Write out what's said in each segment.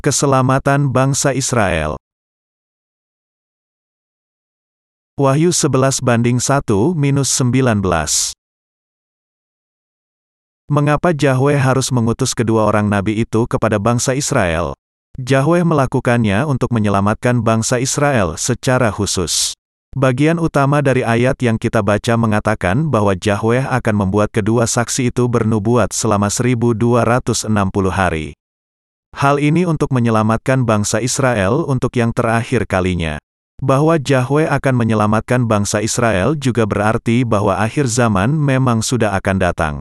Keselamatan bangsa Israel. Wahyu 11 banding 1 minus 19. Mengapa Yahweh harus mengutus kedua orang nabi itu kepada bangsa Israel? Yahweh melakukannya untuk menyelamatkan bangsa Israel secara khusus. Bagian utama dari ayat yang kita baca mengatakan bahwa Yahweh akan membuat kedua saksi itu bernubuat selama 1260 hari. Hal ini untuk menyelamatkan bangsa Israel untuk yang terakhir kalinya. Bahwa Yahweh akan menyelamatkan bangsa Israel juga berarti bahwa akhir zaman memang sudah akan datang.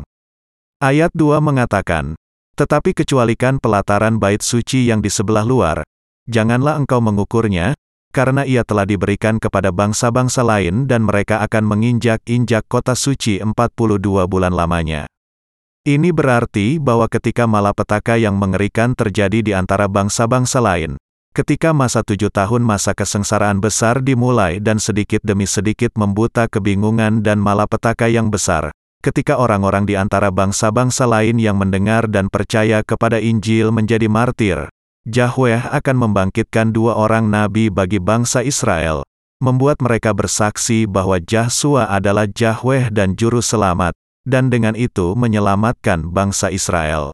Ayat 2 mengatakan, Tetapi kecualikan pelataran bait suci yang di sebelah luar, janganlah engkau mengukurnya, karena ia telah diberikan kepada bangsa-bangsa lain dan mereka akan menginjak-injak kota suci 42 bulan lamanya. Ini berarti bahwa ketika malapetaka yang mengerikan terjadi di antara bangsa-bangsa lain, ketika masa tujuh tahun masa kesengsaraan besar dimulai dan sedikit demi sedikit membuta kebingungan dan malapetaka yang besar, ketika orang-orang di antara bangsa-bangsa lain yang mendengar dan percaya kepada Injil menjadi martir, Yahweh akan membangkitkan dua orang nabi bagi bangsa Israel, membuat mereka bersaksi bahwa Yahsua adalah Yahweh dan Juru Selamat, dan dengan itu menyelamatkan bangsa Israel.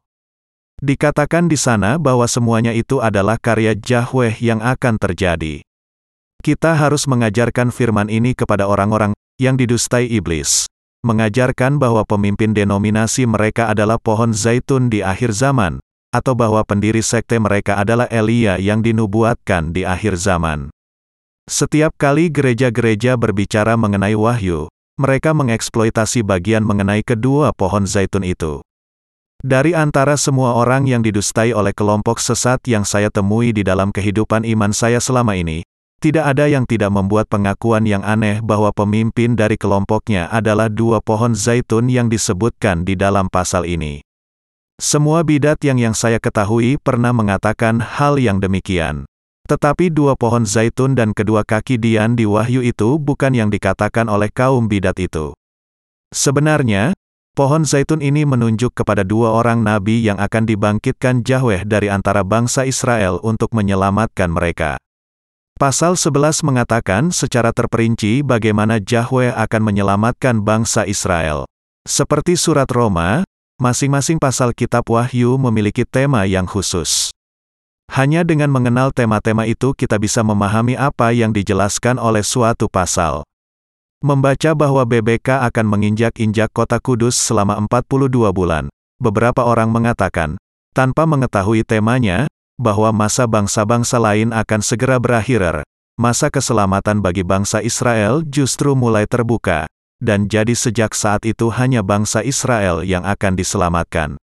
Dikatakan di sana bahwa semuanya itu adalah karya Yahweh yang akan terjadi. Kita harus mengajarkan firman ini kepada orang-orang yang didustai iblis. Mengajarkan bahwa pemimpin denominasi mereka adalah pohon zaitun di akhir zaman, atau bahwa pendiri sekte mereka adalah Elia yang dinubuatkan di akhir zaman. Setiap kali gereja-gereja berbicara mengenai wahyu, mereka mengeksploitasi bagian mengenai kedua pohon zaitun itu. Dari antara semua orang yang didustai oleh kelompok sesat yang saya temui di dalam kehidupan iman saya selama ini, tidak ada yang tidak membuat pengakuan yang aneh bahwa pemimpin dari kelompoknya adalah dua pohon zaitun yang disebutkan di dalam pasal ini. Semua bidat yang yang saya ketahui pernah mengatakan hal yang demikian. Tetapi dua pohon zaitun dan kedua kaki Dian di Wahyu itu bukan yang dikatakan oleh kaum bidat itu. Sebenarnya, pohon zaitun ini menunjuk kepada dua orang nabi yang akan dibangkitkan Yahweh dari antara bangsa Israel untuk menyelamatkan mereka. Pasal 11 mengatakan secara terperinci bagaimana Yahweh akan menyelamatkan bangsa Israel. Seperti surat Roma, Masing-masing pasal kitab Wahyu memiliki tema yang khusus. Hanya dengan mengenal tema-tema itu kita bisa memahami apa yang dijelaskan oleh suatu pasal. Membaca bahwa BBK akan menginjak-injak kota kudus selama 42 bulan. Beberapa orang mengatakan, tanpa mengetahui temanya, bahwa masa bangsa-bangsa lain akan segera berakhir. Masa keselamatan bagi bangsa Israel justru mulai terbuka dan jadi sejak saat itu hanya bangsa Israel yang akan diselamatkan.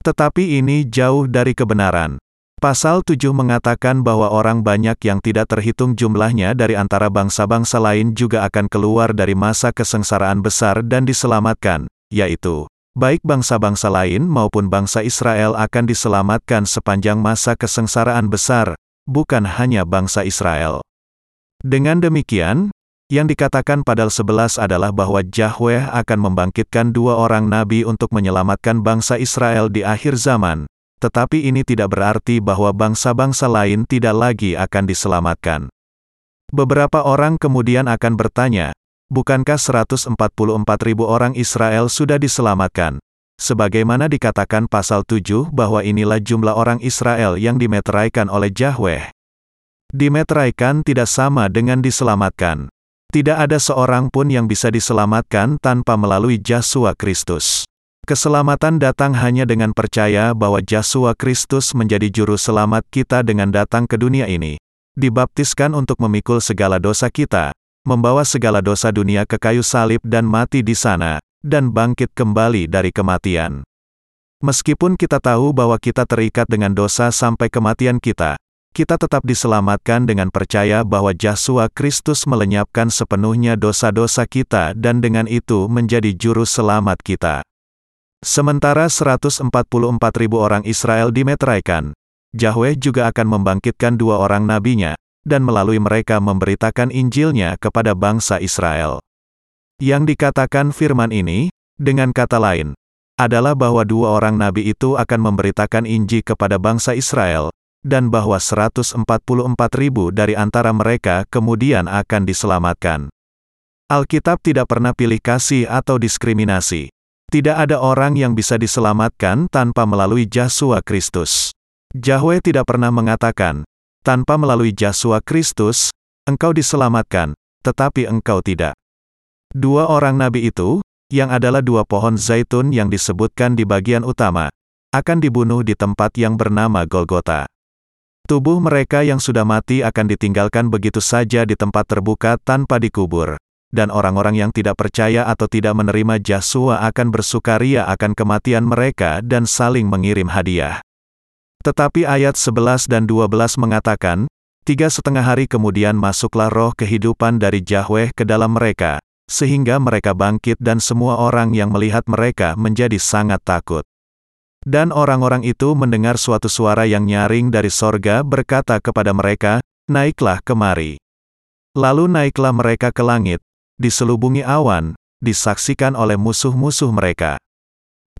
Tetapi ini jauh dari kebenaran. Pasal 7 mengatakan bahwa orang banyak yang tidak terhitung jumlahnya dari antara bangsa-bangsa lain juga akan keluar dari masa kesengsaraan besar dan diselamatkan, yaitu, baik bangsa-bangsa lain maupun bangsa Israel akan diselamatkan sepanjang masa kesengsaraan besar, bukan hanya bangsa Israel. Dengan demikian, yang dikatakan padal 11 adalah bahwa Yahweh akan membangkitkan dua orang nabi untuk menyelamatkan bangsa Israel di akhir zaman, tetapi ini tidak berarti bahwa bangsa-bangsa lain tidak lagi akan diselamatkan. Beberapa orang kemudian akan bertanya, bukankah 144 ribu orang Israel sudah diselamatkan? Sebagaimana dikatakan pasal 7 bahwa inilah jumlah orang Israel yang dimeteraikan oleh Yahweh. Dimeteraikan tidak sama dengan diselamatkan. Tidak ada seorang pun yang bisa diselamatkan tanpa melalui Yesus Kristus. Keselamatan datang hanya dengan percaya bahwa Yesus Kristus menjadi juru selamat kita dengan datang ke dunia ini. Dibaptiskan untuk memikul segala dosa kita, membawa segala dosa dunia ke kayu salib dan mati di sana, dan bangkit kembali dari kematian. Meskipun kita tahu bahwa kita terikat dengan dosa sampai kematian kita, kita tetap diselamatkan dengan percaya bahwa Yesus Kristus melenyapkan sepenuhnya dosa-dosa kita dan dengan itu menjadi juru selamat kita. Sementara 144 ribu orang Israel dimeteraikan, Yahweh juga akan membangkitkan dua orang nabinya, dan melalui mereka memberitakan Injilnya kepada bangsa Israel. Yang dikatakan firman ini, dengan kata lain, adalah bahwa dua orang nabi itu akan memberitakan Injil kepada bangsa Israel, dan bahwa 144 ribu dari antara mereka kemudian akan diselamatkan. Alkitab tidak pernah pilih kasih atau diskriminasi. Tidak ada orang yang bisa diselamatkan tanpa melalui Yesus Kristus. Yahweh tidak pernah mengatakan, tanpa melalui Yesus Kristus, engkau diselamatkan, tetapi engkau tidak. Dua orang nabi itu, yang adalah dua pohon zaitun yang disebutkan di bagian utama, akan dibunuh di tempat yang bernama Golgota. Tubuh mereka yang sudah mati akan ditinggalkan begitu saja di tempat terbuka tanpa dikubur, dan orang-orang yang tidak percaya atau tidak menerima Yesua akan bersukaria akan kematian mereka dan saling mengirim hadiah. Tetapi ayat 11 dan 12 mengatakan, tiga setengah hari kemudian masuklah roh kehidupan dari Yahweh ke dalam mereka, sehingga mereka bangkit dan semua orang yang melihat mereka menjadi sangat takut. Dan orang-orang itu mendengar suatu suara yang nyaring dari sorga berkata kepada mereka, Naiklah kemari. Lalu naiklah mereka ke langit, diselubungi awan, disaksikan oleh musuh-musuh mereka.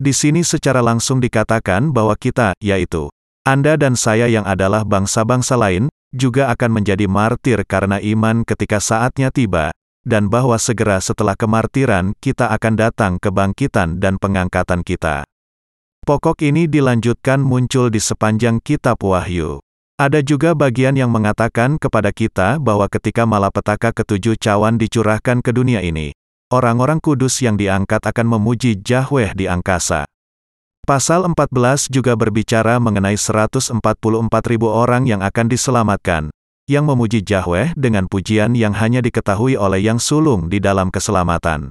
Di sini secara langsung dikatakan bahwa kita, yaitu Anda dan saya yang adalah bangsa-bangsa lain, juga akan menjadi martir karena iman ketika saatnya tiba, dan bahwa segera setelah kemartiran kita akan datang kebangkitan dan pengangkatan kita. Pokok ini dilanjutkan muncul di sepanjang kitab Wahyu. Ada juga bagian yang mengatakan kepada kita bahwa ketika malapetaka ketujuh cawan dicurahkan ke dunia ini, orang-orang kudus yang diangkat akan memuji Yahweh di angkasa. Pasal 14 juga berbicara mengenai 144 ribu orang yang akan diselamatkan, yang memuji Yahweh dengan pujian yang hanya diketahui oleh yang sulung di dalam keselamatan.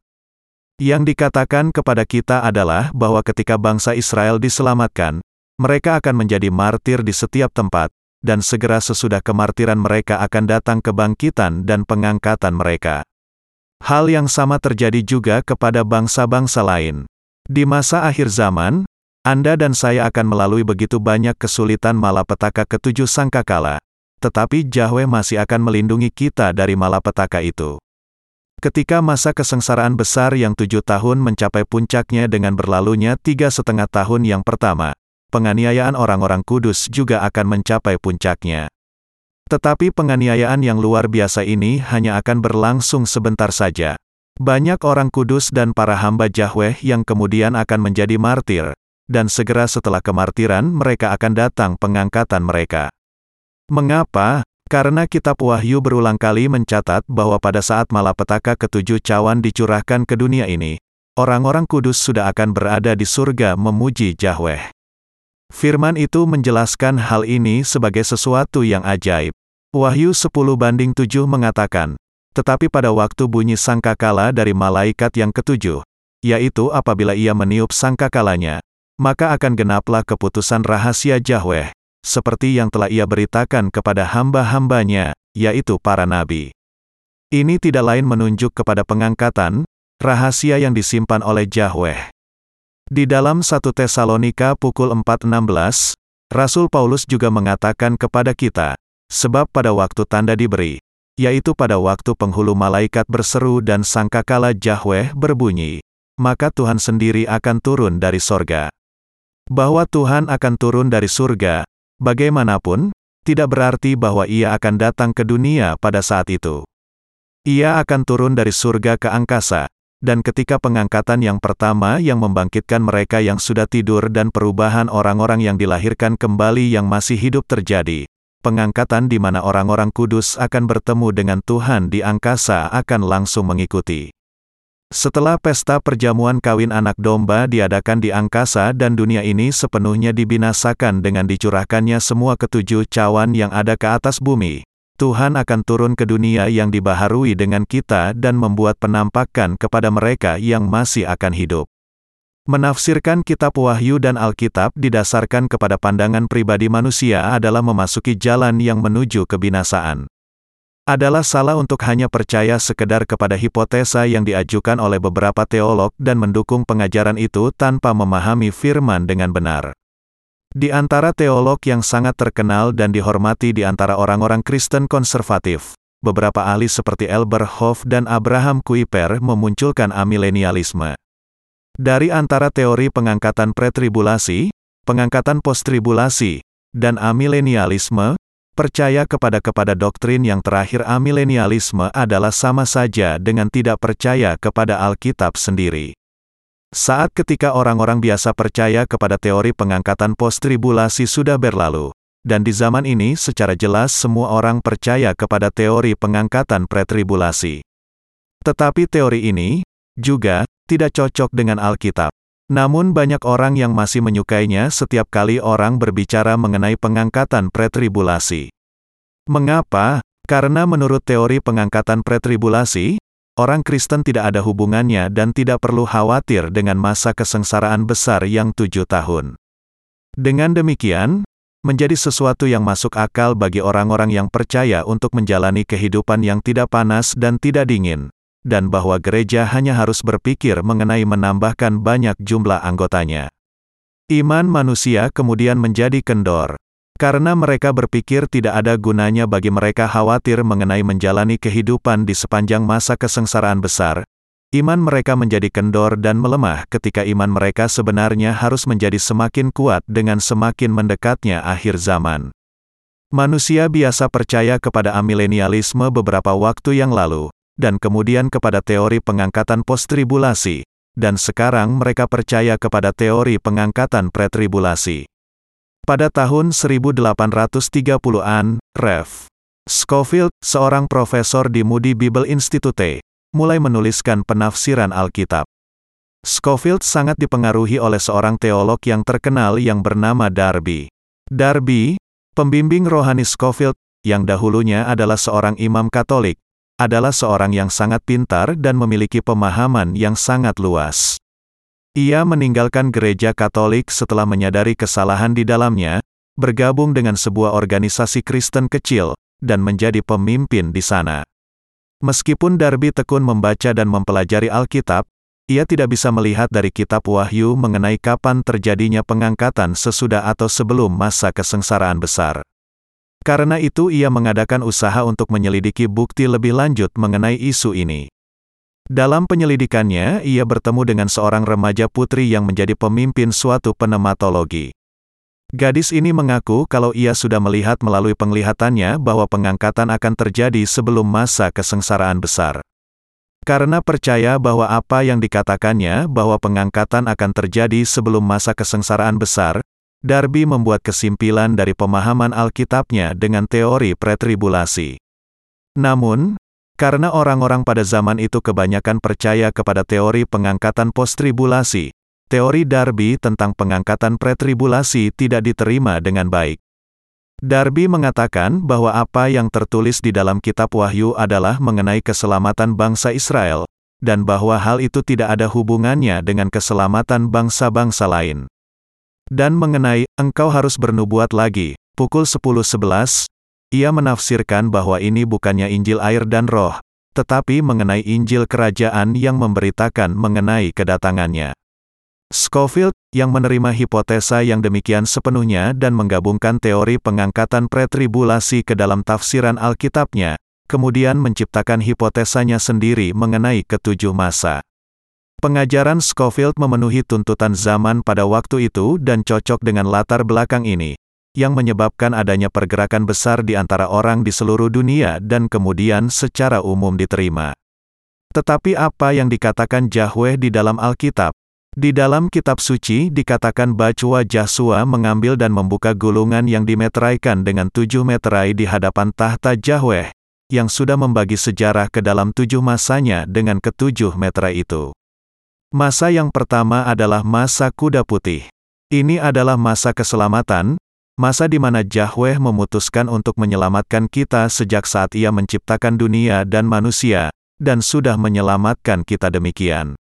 Yang dikatakan kepada kita adalah bahwa ketika bangsa Israel diselamatkan, mereka akan menjadi martir di setiap tempat, dan segera sesudah kemartiran mereka akan datang kebangkitan dan pengangkatan mereka. Hal yang sama terjadi juga kepada bangsa-bangsa lain. Di masa akhir zaman, Anda dan saya akan melalui begitu banyak kesulitan malapetaka ketujuh sangkakala, tetapi Yahweh masih akan melindungi kita dari malapetaka itu. Ketika masa kesengsaraan besar yang tujuh tahun mencapai puncaknya dengan berlalunya tiga setengah tahun yang pertama, penganiayaan orang-orang kudus juga akan mencapai puncaknya. Tetapi penganiayaan yang luar biasa ini hanya akan berlangsung sebentar saja. Banyak orang kudus dan para hamba Yahweh yang kemudian akan menjadi martir, dan segera setelah kemartiran mereka akan datang pengangkatan mereka. Mengapa? Karena kitab Wahyu berulang kali mencatat bahwa pada saat malapetaka ketujuh cawan dicurahkan ke dunia ini, orang-orang kudus sudah akan berada di surga memuji Yahweh. Firman itu menjelaskan hal ini sebagai sesuatu yang ajaib. Wahyu 10 banding 7 mengatakan, Tetapi pada waktu bunyi sangkakala dari malaikat yang ketujuh, yaitu apabila ia meniup sangkakalanya, maka akan genaplah keputusan rahasia Yahweh, seperti yang telah ia beritakan kepada hamba-hambanya, yaitu para nabi. Ini tidak lain menunjuk kepada pengangkatan, rahasia yang disimpan oleh Yahweh. Di dalam 1 Tesalonika pukul 4.16, Rasul Paulus juga mengatakan kepada kita, sebab pada waktu tanda diberi, yaitu pada waktu penghulu malaikat berseru dan sangkakala Yahweh berbunyi, maka Tuhan sendiri akan turun dari sorga. Bahwa Tuhan akan turun dari surga, Bagaimanapun, tidak berarti bahwa ia akan datang ke dunia pada saat itu. Ia akan turun dari surga ke angkasa, dan ketika pengangkatan yang pertama yang membangkitkan mereka yang sudah tidur dan perubahan orang-orang yang dilahirkan kembali yang masih hidup terjadi, pengangkatan di mana orang-orang kudus akan bertemu dengan Tuhan di angkasa akan langsung mengikuti. Setelah pesta perjamuan kawin anak domba diadakan di angkasa dan dunia ini sepenuhnya dibinasakan dengan dicurahkannya semua ketujuh cawan yang ada ke atas bumi, Tuhan akan turun ke dunia yang dibaharui dengan kita dan membuat penampakan kepada mereka yang masih akan hidup. Menafsirkan kitab Wahyu dan Alkitab didasarkan kepada pandangan pribadi manusia adalah memasuki jalan yang menuju kebinasaan adalah salah untuk hanya percaya sekedar kepada hipotesa yang diajukan oleh beberapa teolog dan mendukung pengajaran itu tanpa memahami firman dengan benar. Di antara teolog yang sangat terkenal dan dihormati di antara orang-orang Kristen konservatif, beberapa ahli seperti Elber Hoff dan Abraham Kuyper memunculkan amilenialisme. Dari antara teori pengangkatan pretribulasi, pengangkatan posttribulasi, dan amilenialisme, percaya kepada kepada doktrin yang terakhir amilenialisme adalah sama saja dengan tidak percaya kepada Alkitab sendiri. Saat ketika orang-orang biasa percaya kepada teori pengangkatan post-tribulasi sudah berlalu, dan di zaman ini secara jelas semua orang percaya kepada teori pengangkatan pretribulasi. Tetapi teori ini, juga, tidak cocok dengan Alkitab. Namun banyak orang yang masih menyukainya setiap kali orang berbicara mengenai pengangkatan pretribulasi. Mengapa? Karena menurut teori pengangkatan pretribulasi, orang Kristen tidak ada hubungannya dan tidak perlu khawatir dengan masa kesengsaraan besar yang tujuh tahun. Dengan demikian, menjadi sesuatu yang masuk akal bagi orang-orang yang percaya untuk menjalani kehidupan yang tidak panas dan tidak dingin, dan bahwa gereja hanya harus berpikir mengenai menambahkan banyak jumlah anggotanya. Iman manusia kemudian menjadi kendor, karena mereka berpikir tidak ada gunanya bagi mereka khawatir mengenai menjalani kehidupan di sepanjang masa kesengsaraan besar, Iman mereka menjadi kendor dan melemah ketika iman mereka sebenarnya harus menjadi semakin kuat dengan semakin mendekatnya akhir zaman. Manusia biasa percaya kepada amilenialisme beberapa waktu yang lalu, dan kemudian kepada teori pengangkatan post-tribulasi, dan sekarang mereka percaya kepada teori pengangkatan pretribulasi. Pada tahun 1830-an, Rev. Scofield, seorang profesor di Moody Bible Institute, mulai menuliskan penafsiran Alkitab. Scofield sangat dipengaruhi oleh seorang teolog yang terkenal yang bernama Darby. Darby, pembimbing rohani Scofield, yang dahulunya adalah seorang imam Katolik, adalah seorang yang sangat pintar dan memiliki pemahaman yang sangat luas. Ia meninggalkan gereja Katolik setelah menyadari kesalahan di dalamnya, bergabung dengan sebuah organisasi Kristen kecil, dan menjadi pemimpin di sana. Meskipun Darby tekun membaca dan mempelajari Alkitab, ia tidak bisa melihat dari kitab Wahyu mengenai kapan terjadinya pengangkatan sesudah atau sebelum masa kesengsaraan besar. Karena itu ia mengadakan usaha untuk menyelidiki bukti lebih lanjut mengenai isu ini. Dalam penyelidikannya, ia bertemu dengan seorang remaja putri yang menjadi pemimpin suatu penematologi. Gadis ini mengaku kalau ia sudah melihat melalui penglihatannya bahwa pengangkatan akan terjadi sebelum masa kesengsaraan besar. Karena percaya bahwa apa yang dikatakannya bahwa pengangkatan akan terjadi sebelum masa kesengsaraan besar, Darby membuat kesimpilan dari pemahaman Alkitabnya dengan teori pretribulasi. Namun, karena orang-orang pada zaman itu kebanyakan percaya kepada teori pengangkatan post-tribulasi, teori Darby tentang pengangkatan pretribulasi tidak diterima dengan baik. Darby mengatakan bahwa apa yang tertulis di dalam kitab Wahyu adalah mengenai keselamatan bangsa Israel, dan bahwa hal itu tidak ada hubungannya dengan keselamatan bangsa-bangsa lain. Dan mengenai, engkau harus bernubuat lagi, pukul 10.11, ia menafsirkan bahwa ini bukannya Injil air dan roh, tetapi mengenai Injil kerajaan yang memberitakan mengenai kedatangannya. Scofield, yang menerima hipotesa yang demikian sepenuhnya dan menggabungkan teori pengangkatan pretribulasi ke dalam tafsiran Alkitabnya, kemudian menciptakan hipotesanya sendiri mengenai ketujuh masa. Pengajaran Scofield memenuhi tuntutan zaman pada waktu itu dan cocok dengan latar belakang ini, yang menyebabkan adanya pergerakan besar di antara orang di seluruh dunia dan kemudian secara umum diterima. Tetapi apa yang dikatakan Yahweh di dalam Alkitab, di dalam kitab suci dikatakan Bacua Jasua mengambil dan membuka gulungan yang dimeteraikan dengan tujuh meterai di hadapan tahta Yahweh, yang sudah membagi sejarah ke dalam tujuh masanya dengan ketujuh meterai itu. Masa yang pertama adalah masa kuda putih. Ini adalah masa keselamatan, masa di mana Yahweh memutuskan untuk menyelamatkan kita sejak saat ia menciptakan dunia dan manusia, dan sudah menyelamatkan kita demikian.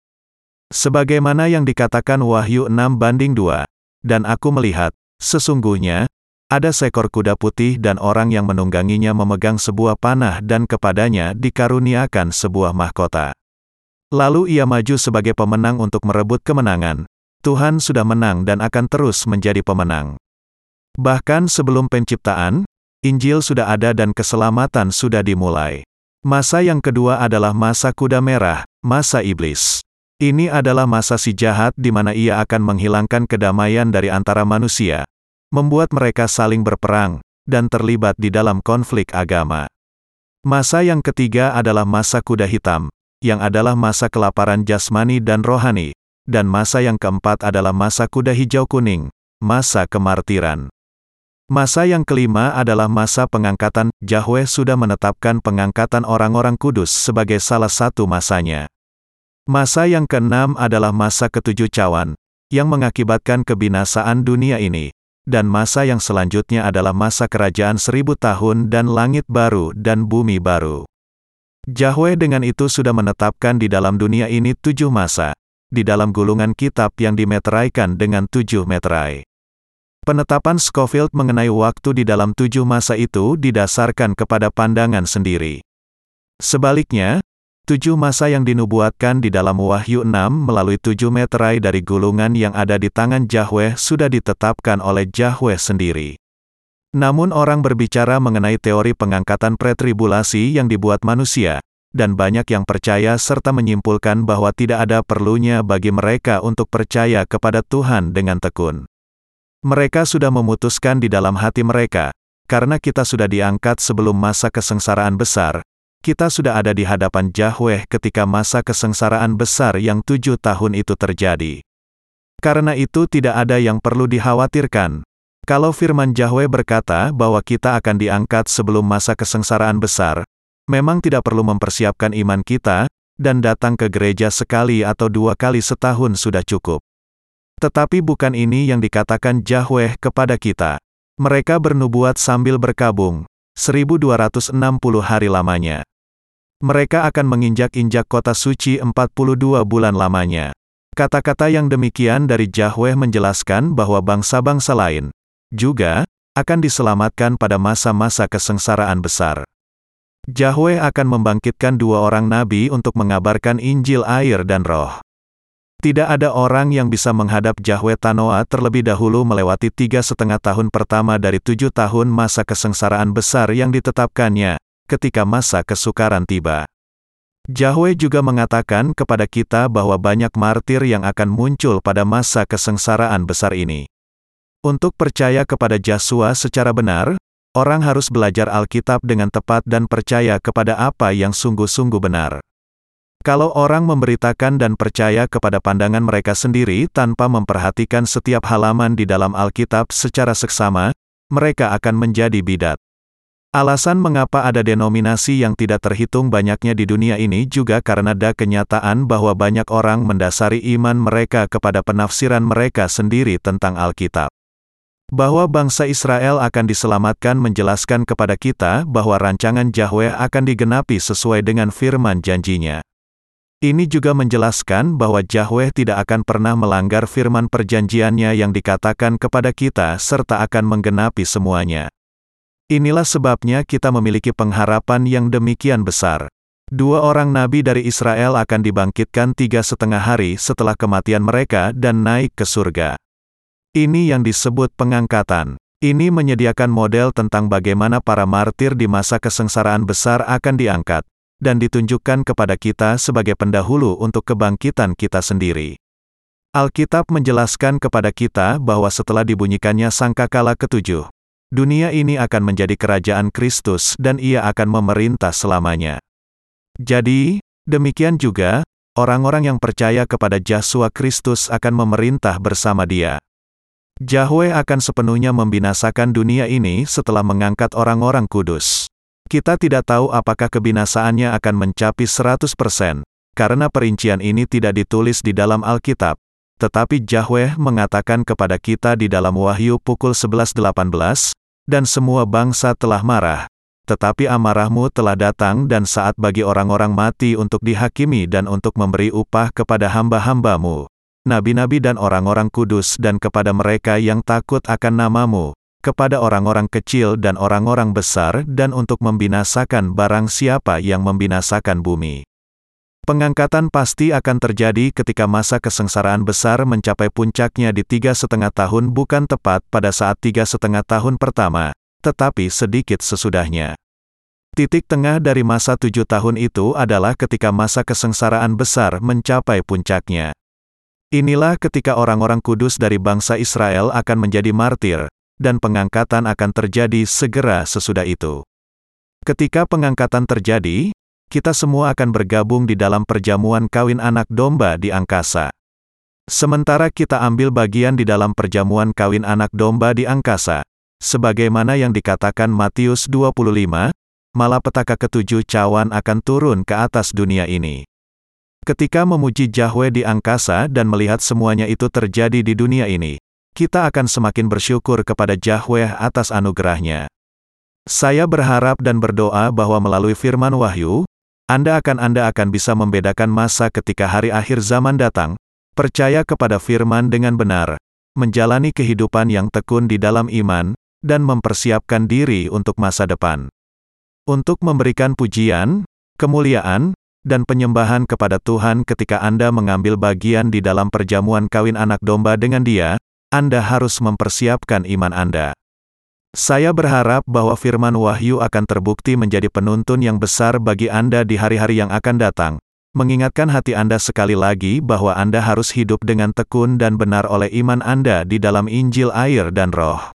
Sebagaimana yang dikatakan Wahyu 6 banding 2. Dan aku melihat, sesungguhnya, ada seekor kuda putih dan orang yang menungganginya memegang sebuah panah dan kepadanya dikaruniakan sebuah mahkota. Lalu ia maju sebagai pemenang untuk merebut kemenangan. Tuhan sudah menang dan akan terus menjadi pemenang. Bahkan sebelum penciptaan, Injil sudah ada dan keselamatan sudah dimulai. Masa yang kedua adalah masa kuda merah, masa iblis. Ini adalah masa si jahat di mana ia akan menghilangkan kedamaian dari antara manusia, membuat mereka saling berperang, dan terlibat di dalam konflik agama. Masa yang ketiga adalah masa kuda hitam, yang adalah masa kelaparan jasmani dan rohani, dan masa yang keempat adalah masa kuda hijau kuning, masa kemartiran. Masa yang kelima adalah masa pengangkatan. Yahweh sudah menetapkan pengangkatan orang-orang kudus sebagai salah satu masanya. Masa yang keenam adalah masa ketujuh cawan, yang mengakibatkan kebinasaan dunia ini. Dan masa yang selanjutnya adalah masa kerajaan seribu tahun dan langit baru dan bumi baru. Yahweh dengan itu sudah menetapkan di dalam dunia ini tujuh masa, di dalam gulungan kitab yang dimeteraikan dengan tujuh meterai. Penetapan Scofield mengenai waktu di dalam tujuh masa itu didasarkan kepada pandangan sendiri. Sebaliknya, tujuh masa yang dinubuatkan di dalam Wahyu 6 melalui tujuh meterai dari gulungan yang ada di tangan Yahweh sudah ditetapkan oleh Yahweh sendiri. Namun orang berbicara mengenai teori pengangkatan pretribulasi yang dibuat manusia, dan banyak yang percaya serta menyimpulkan bahwa tidak ada perlunya bagi mereka untuk percaya kepada Tuhan dengan tekun. Mereka sudah memutuskan di dalam hati mereka, karena kita sudah diangkat sebelum masa kesengsaraan besar, kita sudah ada di hadapan Yahweh ketika masa kesengsaraan besar yang tujuh tahun itu terjadi. Karena itu tidak ada yang perlu dikhawatirkan. Kalau firman Yahweh berkata bahwa kita akan diangkat sebelum masa kesengsaraan besar, memang tidak perlu mempersiapkan iman kita, dan datang ke gereja sekali atau dua kali setahun sudah cukup. Tetapi bukan ini yang dikatakan Yahweh kepada kita. Mereka bernubuat sambil berkabung, 1260 hari lamanya. Mereka akan menginjak-injak kota suci 42 bulan lamanya. Kata-kata yang demikian dari Yahweh menjelaskan bahwa bangsa-bangsa lain juga akan diselamatkan pada masa-masa kesengsaraan besar. Yahweh akan membangkitkan dua orang nabi untuk mengabarkan Injil air dan roh. Tidak ada orang yang bisa menghadap Yahweh Tanoa terlebih dahulu melewati tiga setengah tahun pertama dari tujuh tahun masa kesengsaraan besar yang ditetapkannya, ketika masa kesukaran tiba. Yahweh juga mengatakan kepada kita bahwa banyak martir yang akan muncul pada masa kesengsaraan besar ini. Untuk percaya kepada Yesus secara benar, orang harus belajar Alkitab dengan tepat dan percaya kepada apa yang sungguh-sungguh benar. Kalau orang memberitakan dan percaya kepada pandangan mereka sendiri tanpa memperhatikan setiap halaman di dalam Alkitab secara seksama, mereka akan menjadi bidat. Alasan mengapa ada denominasi yang tidak terhitung banyaknya di dunia ini juga karena ada kenyataan bahwa banyak orang mendasari iman mereka kepada penafsiran mereka sendiri tentang Alkitab. Bahwa bangsa Israel akan diselamatkan menjelaskan kepada kita bahwa rancangan Yahweh akan digenapi sesuai dengan firman janjinya. Ini juga menjelaskan bahwa Yahweh tidak akan pernah melanggar firman perjanjiannya yang dikatakan kepada kita serta akan menggenapi semuanya. Inilah sebabnya kita memiliki pengharapan yang demikian besar. Dua orang nabi dari Israel akan dibangkitkan tiga setengah hari setelah kematian mereka dan naik ke surga. Ini yang disebut pengangkatan. Ini menyediakan model tentang bagaimana para martir di masa kesengsaraan besar akan diangkat dan ditunjukkan kepada kita sebagai pendahulu untuk kebangkitan kita sendiri. Alkitab menjelaskan kepada kita bahwa setelah dibunyikannya sangkakala ketujuh, dunia ini akan menjadi kerajaan Kristus dan ia akan memerintah selamanya. Jadi, demikian juga, orang-orang yang percaya kepada Yesus Kristus akan memerintah bersama dia. Yahweh akan sepenuhnya membinasakan dunia ini setelah mengangkat orang-orang kudus. Kita tidak tahu apakah kebinasaannya akan mencapai 100%, karena perincian ini tidak ditulis di dalam Alkitab. Tetapi Yahweh mengatakan kepada kita di dalam Wahyu pukul 11.18, dan semua bangsa telah marah, tetapi amarahmu telah datang dan saat bagi orang-orang mati untuk dihakimi dan untuk memberi upah kepada hamba-hambamu, nabi-nabi dan orang-orang kudus dan kepada mereka yang takut akan namamu, kepada orang-orang kecil dan orang-orang besar dan untuk membinasakan barang siapa yang membinasakan bumi. Pengangkatan pasti akan terjadi ketika masa kesengsaraan besar mencapai puncaknya di tiga setengah tahun bukan tepat pada saat tiga setengah tahun pertama, tetapi sedikit sesudahnya. Titik tengah dari masa tujuh tahun itu adalah ketika masa kesengsaraan besar mencapai puncaknya. Inilah ketika orang-orang kudus dari bangsa Israel akan menjadi martir, dan pengangkatan akan terjadi segera sesudah itu. Ketika pengangkatan terjadi, kita semua akan bergabung di dalam perjamuan kawin anak domba di angkasa. Sementara kita ambil bagian di dalam perjamuan kawin anak domba di angkasa, sebagaimana yang dikatakan Matius 25, malapetaka ketujuh cawan akan turun ke atas dunia ini. Ketika memuji Yahweh di angkasa dan melihat semuanya itu terjadi di dunia ini, kita akan semakin bersyukur kepada Yahweh atas anugerahnya. Saya berharap dan berdoa bahwa melalui firman wahyu, Anda akan Anda akan bisa membedakan masa ketika hari akhir zaman datang, percaya kepada firman dengan benar, menjalani kehidupan yang tekun di dalam iman, dan mempersiapkan diri untuk masa depan. Untuk memberikan pujian, kemuliaan, dan penyembahan kepada Tuhan ketika Anda mengambil bagian di dalam perjamuan kawin anak domba dengan Dia, Anda harus mempersiapkan iman Anda. Saya berharap bahwa firman Wahyu akan terbukti menjadi penuntun yang besar bagi Anda di hari-hari yang akan datang, mengingatkan hati Anda sekali lagi bahwa Anda harus hidup dengan tekun dan benar oleh iman Anda di dalam Injil air dan roh.